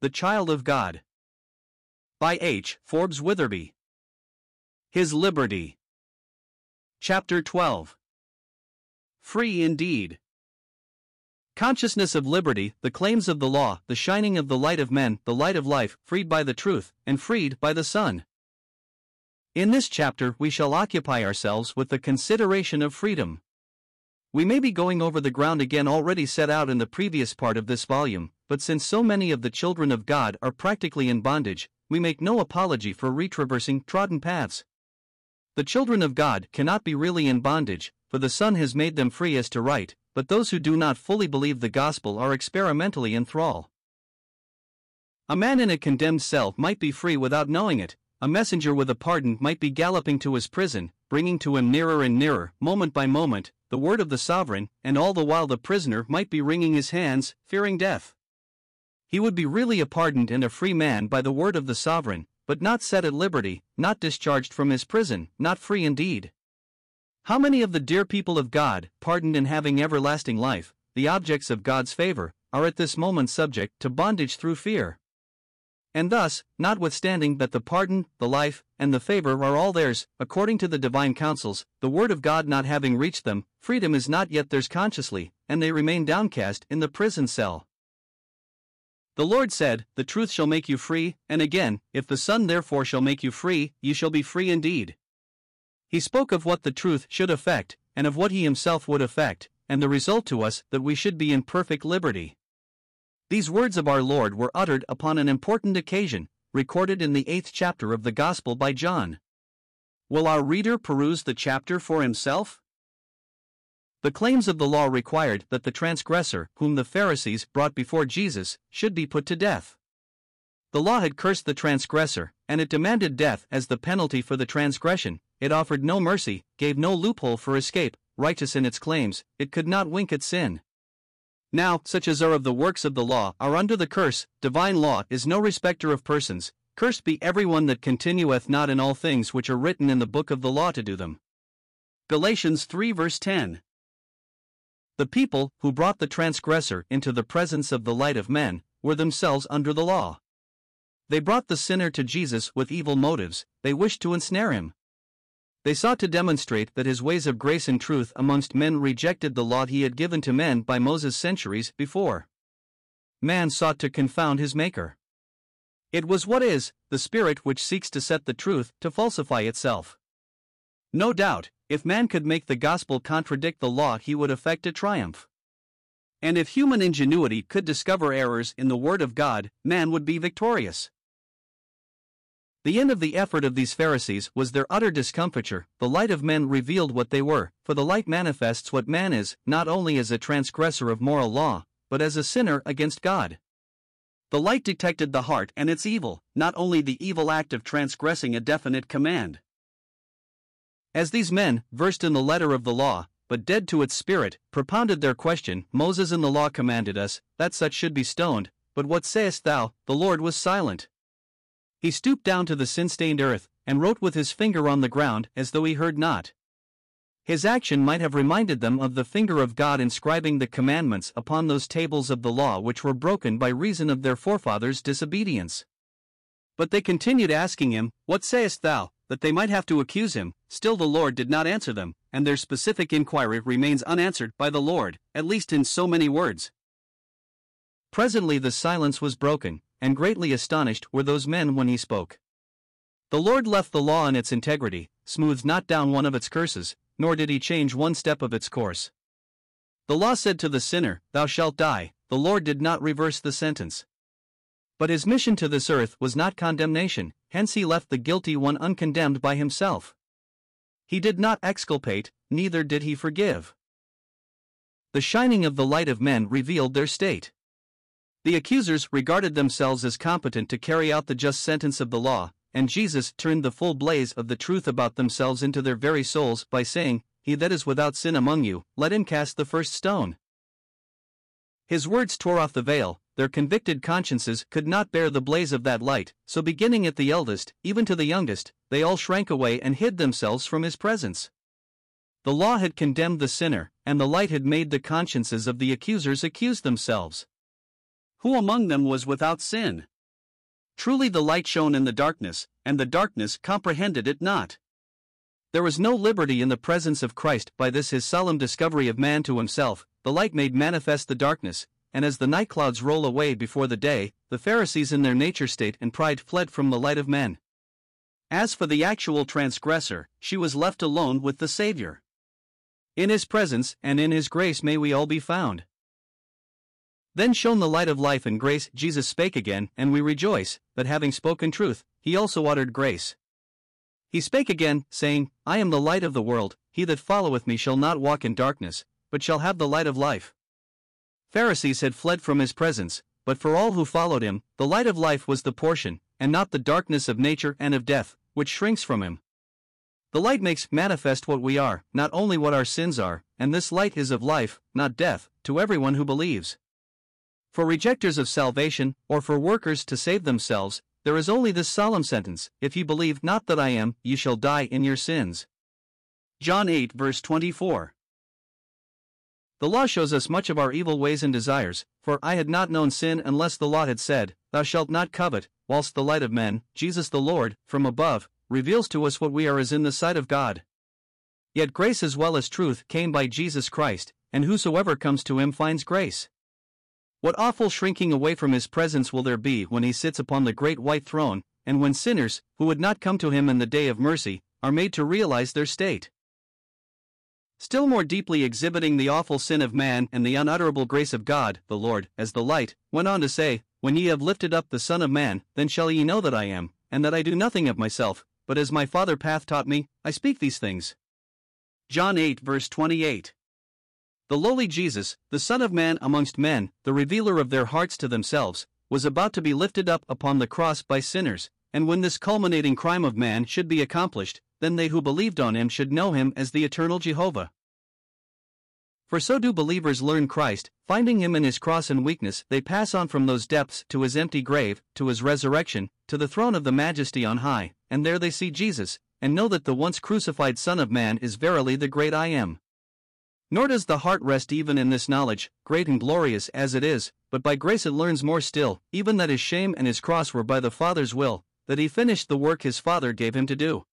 The Child of God. By H. Forbes Witherby. His Liberty. Chapter 12. Free indeed. Consciousness of liberty, the claims of the law, the shining of the light of men, the light of life, freed by the truth, and freed by the Son. In this chapter, we shall occupy ourselves with the consideration of freedom. We may be going over the ground again already set out in the previous part of this volume, but since so many of the children of God are practically in bondage, we make no apology for retraversing trodden paths. The children of God cannot be really in bondage, for the Son has made them free as to right, but those who do not fully believe the gospel are experimentally in thrall. A man in a condemned cell might be free without knowing it, a messenger with a pardon might be galloping to his prison, bringing to him nearer and nearer, moment by moment, the word of the sovereign, and all the while the prisoner might be wringing his hands, fearing death. He would be really a pardoned and a free man by the word of the sovereign, but not set at liberty, not discharged from his prison, not free indeed. How many of the dear people of God, pardoned and having everlasting life, the objects of God's favor, are at this moment subject to bondage through fear? And thus, notwithstanding that the pardon, the life, and the favor are all theirs, according to the divine counsels, the word of God not having reached them, freedom is not yet theirs consciously, and they remain downcast in the prison cell. The Lord said, The truth shall make you free, and again, If the Son therefore shall make you free, you shall be free indeed. He spoke of what the truth should effect, and of what he himself would effect, and the result to us that we should be in perfect liberty. These words of our Lord were uttered upon an important occasion, recorded in the eighth chapter of the Gospel by John. Will our reader peruse the chapter for himself? The claims of the law required that the transgressor, whom the Pharisees brought before Jesus, should be put to death. The law had cursed the transgressor, and it demanded death as the penalty for the transgression. It offered no mercy, gave no loophole for escape, righteous in its claims, it could not wink at sin. Now, such as are of the works of the law are under the curse, divine law is no respecter of persons. Cursed be every one that continueth not in all things which are written in the book of the law to do them. Galatians 3 verse 10. The people, who brought the transgressor into the presence of the light of men, were themselves under the law. They brought the sinner to Jesus with evil motives, they wished to ensnare him. They sought to demonstrate that his ways of grace and truth amongst men rejected the law he had given to men by Moses centuries before. Man sought to confound his Maker. It was what is, the spirit which seeks to set the truth to falsify itself. No doubt, if man could make the gospel contradict the law, he would effect a triumph. And if human ingenuity could discover errors in the Word of God, man would be victorious. The end of the effort of these Pharisees was their utter discomfiture. The light of men revealed what they were, for the light manifests what man is, not only as a transgressor of moral law, but as a sinner against God. The light detected the heart and its evil, not only the evil act of transgressing a definite command. As these men, versed in the letter of the law, but dead to its spirit, propounded their question, Moses in the law commanded us that such should be stoned, but what sayest thou? The Lord was silent. He stooped down to the sin stained earth, and wrote with his finger on the ground as though he heard not. His action might have reminded them of the finger of God inscribing the commandments upon those tables of the law which were broken by reason of their forefathers' disobedience. But they continued asking him, What sayest thou? That they might have to accuse him, still the Lord did not answer them, and their specific inquiry remains unanswered by the Lord, at least in so many words. Presently the silence was broken, and greatly astonished were those men when he spoke. The Lord left the law in its integrity, smoothed not down one of its curses, nor did he change one step of its course. The law said to the sinner, Thou shalt die, the Lord did not reverse the sentence. But his mission to this earth was not condemnation, hence he left the guilty one uncondemned by himself. He did not exculpate, neither did he forgive. The shining of the light of men revealed their state. The accusers regarded themselves as competent to carry out the just sentence of the law, and Jesus turned the full blaze of the truth about themselves into their very souls by saying, He that is without sin among you, let him cast the first stone. His words tore off the veil, their convicted consciences could not bear the blaze of that light, so beginning at the eldest, even to the youngest, they all shrank away and hid themselves from his presence. The law had condemned the sinner, and the light had made the consciences of the accusers accuse themselves. Who among them was without sin? Truly the light shone in the darkness, and the darkness comprehended it not. There was no liberty in the presence of Christ by this his solemn discovery of man to himself, the light made manifest the darkness, and as the night clouds roll away before the day, the Pharisees in their nature state and pride fled from the light of men. As for the actual transgressor, she was left alone with the Savior. In his presence and in his grace may we all be found. Then shone the light of life and grace, Jesus spake again, and we rejoice, that having spoken truth, he also uttered grace. He spake again, saying, I am the light of the world, he that followeth me shall not walk in darkness, but shall have the light of life. Pharisees had fled from his presence, but for all who followed him, the light of life was the portion, and not the darkness of nature and of death, which shrinks from him. The light makes manifest what we are, not only what our sins are, and this light is of life, not death, to everyone who believes. For rejecters of salvation, or for workers to save themselves, there is only this solemn sentence If ye believe not that I am, ye shall die in your sins. John 8, verse 24. The law shows us much of our evil ways and desires, for I had not known sin unless the law had said, Thou shalt not covet, whilst the light of men, Jesus the Lord, from above, reveals to us what we are as in the sight of God. Yet grace as well as truth came by Jesus Christ, and whosoever comes to him finds grace. What awful shrinking away from his presence will there be when he sits upon the great white throne, and when sinners, who would not come to him in the day of mercy, are made to realize their state. Still more deeply exhibiting the awful sin of man and the unutterable grace of God, the Lord, as the light, went on to say, When ye have lifted up the Son of Man, then shall ye know that I am, and that I do nothing of myself, but as my Father hath taught me, I speak these things. John 8, verse 28. The lowly Jesus, the Son of Man amongst men, the revealer of their hearts to themselves, was about to be lifted up upon the cross by sinners, and when this culminating crime of man should be accomplished, then they who believed on him should know him as the eternal Jehovah. For so do believers learn Christ, finding him in his cross and weakness, they pass on from those depths to his empty grave, to his resurrection, to the throne of the majesty on high, and there they see Jesus, and know that the once crucified Son of Man is verily the great I am. Nor does the heart rest even in this knowledge, great and glorious as it is, but by grace it learns more still, even that his shame and his cross were by the Father's will, that he finished the work his Father gave him to do.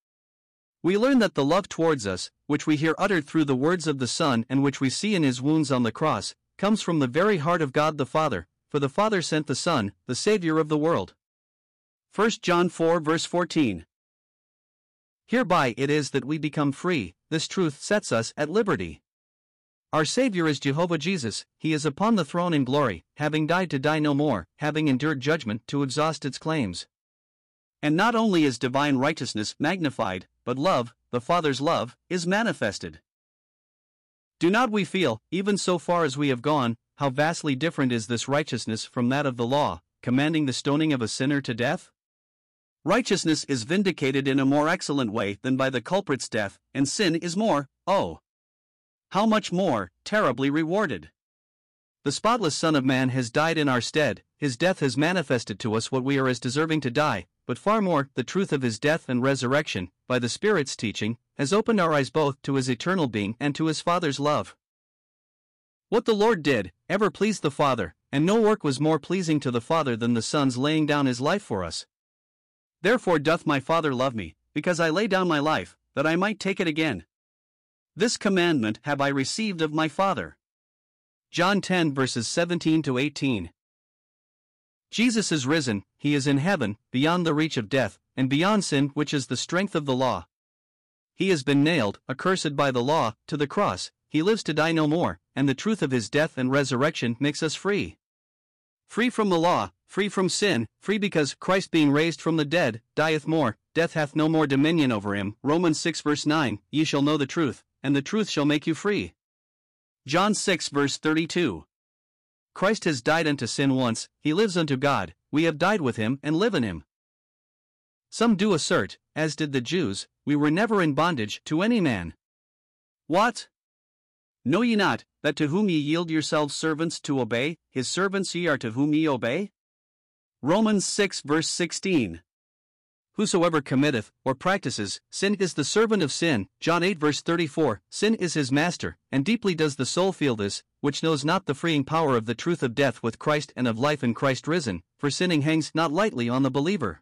We learn that the love towards us, which we hear uttered through the words of the Son and which we see in his wounds on the cross, comes from the very heart of God the Father, for the Father sent the Son, the Saviour of the world. 1 John 4 verse 14. Hereby it is that we become free, this truth sets us at liberty. Our Savior is Jehovah Jesus, He is upon the throne in glory, having died to die no more, having endured judgment to exhaust its claims. And not only is divine righteousness magnified, but love, the Father's love, is manifested. Do not we feel, even so far as we have gone, how vastly different is this righteousness from that of the law, commanding the stoning of a sinner to death? Righteousness is vindicated in a more excellent way than by the culprit's death, and sin is more, oh, how much more, terribly rewarded. The spotless Son of Man has died in our stead, his death has manifested to us what we are as deserving to die, but far more, the truth of his death and resurrection, by the Spirit's teaching, has opened our eyes both to his eternal being and to his Father's love. What the Lord did, ever pleased the Father, and no work was more pleasing to the Father than the Son's laying down his life for us. Therefore doth my Father love me, because I lay down my life, that I might take it again. This commandment have I received of my Father. John 10 verses 17 to 18. Jesus is risen, he is in heaven, beyond the reach of death, and beyond sin, which is the strength of the law. He has been nailed, accursed by the law, to the cross, he lives to die no more, and the truth of his death and resurrection makes us free. Free from the law, free from sin, free because Christ being raised from the dead, dieth more, death hath no more dominion over him. Romans 6 verse 9, ye shall know the truth, and the truth shall make you free. John 6 verse 32. Christ has died unto sin once, he lives unto God, we have died with him and live in him. Some do assert, as did the Jews, we were never in bondage to any man. What? Know ye not, that to whom ye yield yourselves servants to obey, his servants ye are to whom ye obey? Romans 6 verse 16. Whosoever committeth, or practices, sin is the servant of sin. John 8 verse 34. Sin is his master, and deeply does the soul feel this, which knows not the freeing power of the truth of death with Christ and of life in Christ risen, for sinning hangs not lightly on the believer.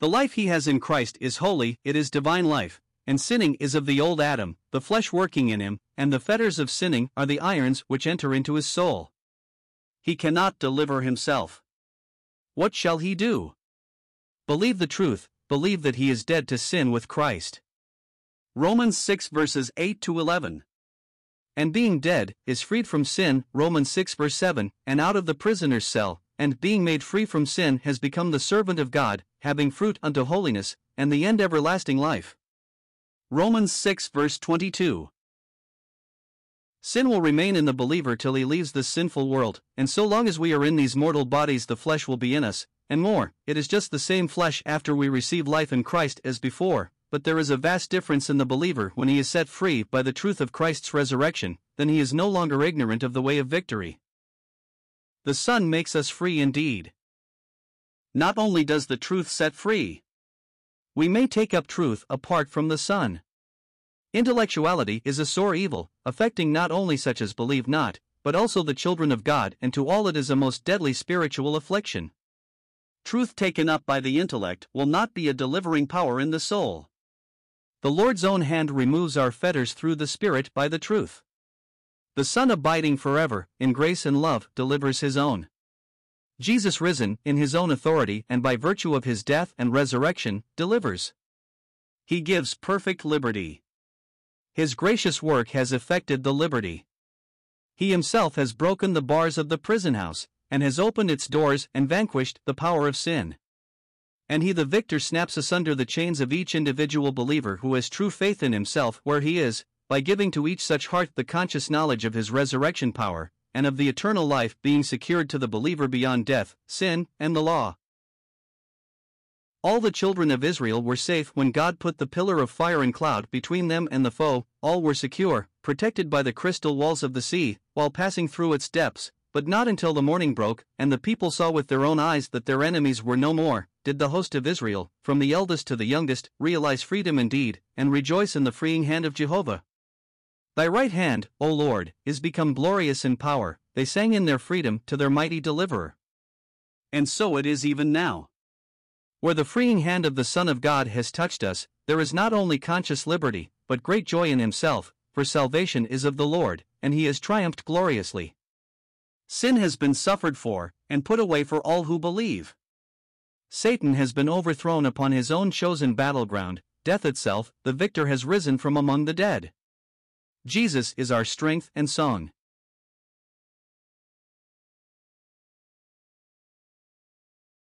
The life he has in Christ is holy, it is divine life, and sinning is of the old Adam, the flesh working in him, and the fetters of sinning are the irons which enter into his soul. He cannot deliver himself. What shall he do? Believe the truth, believe that he is dead to sin with Christ. Romans 6 verses 8 to 11. And being dead, is freed from sin, Romans 6 verse 7, and out of the prisoner's cell, and being made free from sin has become the servant of God, having fruit unto holiness, and the end everlasting life. Romans 6 verse 22. Sin will remain in the believer till he leaves this sinful world, and so long as we are in these mortal bodies, the flesh will be in us, and more, it is just the same flesh after we receive life in Christ as before, but there is a vast difference in the believer when he is set free by the truth of Christ's resurrection, then he is no longer ignorant of the way of victory. The Son makes us free indeed. Not only does the truth set free, we may take up truth apart from the Son. Intellectuality is a sore evil, affecting not only such as believe not, but also the children of God, and to all it is a most deadly spiritual affliction. Truth taken up by the intellect will not be a delivering power in the soul. The Lord's own hand removes our fetters through the Spirit by the truth. The Son abiding forever, in grace and love, delivers his own. Jesus risen, in his own authority and by virtue of his death and resurrection, delivers. He gives perfect liberty. His gracious work has effected the liberty. He himself has broken the bars of the prison house, and has opened its doors and vanquished the power of sin and he the victor snaps asunder the chains of each individual believer who has true faith in himself where he is, by giving to each such heart the conscious knowledge of his resurrection power, and of the eternal life being secured to the believer beyond death, sin, and the law. All the children of Israel were safe when God put the pillar of fire and cloud between them and the foe, all were secure, protected by the crystal walls of the sea, while passing through its depths, but not until the morning broke, and the people saw with their own eyes that their enemies were no more, did the host of Israel, from the eldest to the youngest, realize freedom indeed, and rejoice in the freeing hand of Jehovah. Thy right hand, O Lord, is become glorious in power, they sang in their freedom to their mighty deliverer. And so it is even now. Where the freeing hand of the Son of God has touched us, there is not only conscious liberty, but great joy in Himself, for salvation is of the Lord, and He has triumphed gloriously. Sin has been suffered for, and put away for all who believe. Satan has been overthrown upon his own chosen battleground, death itself, the victor has risen from among the dead. Jesus is our strength and song.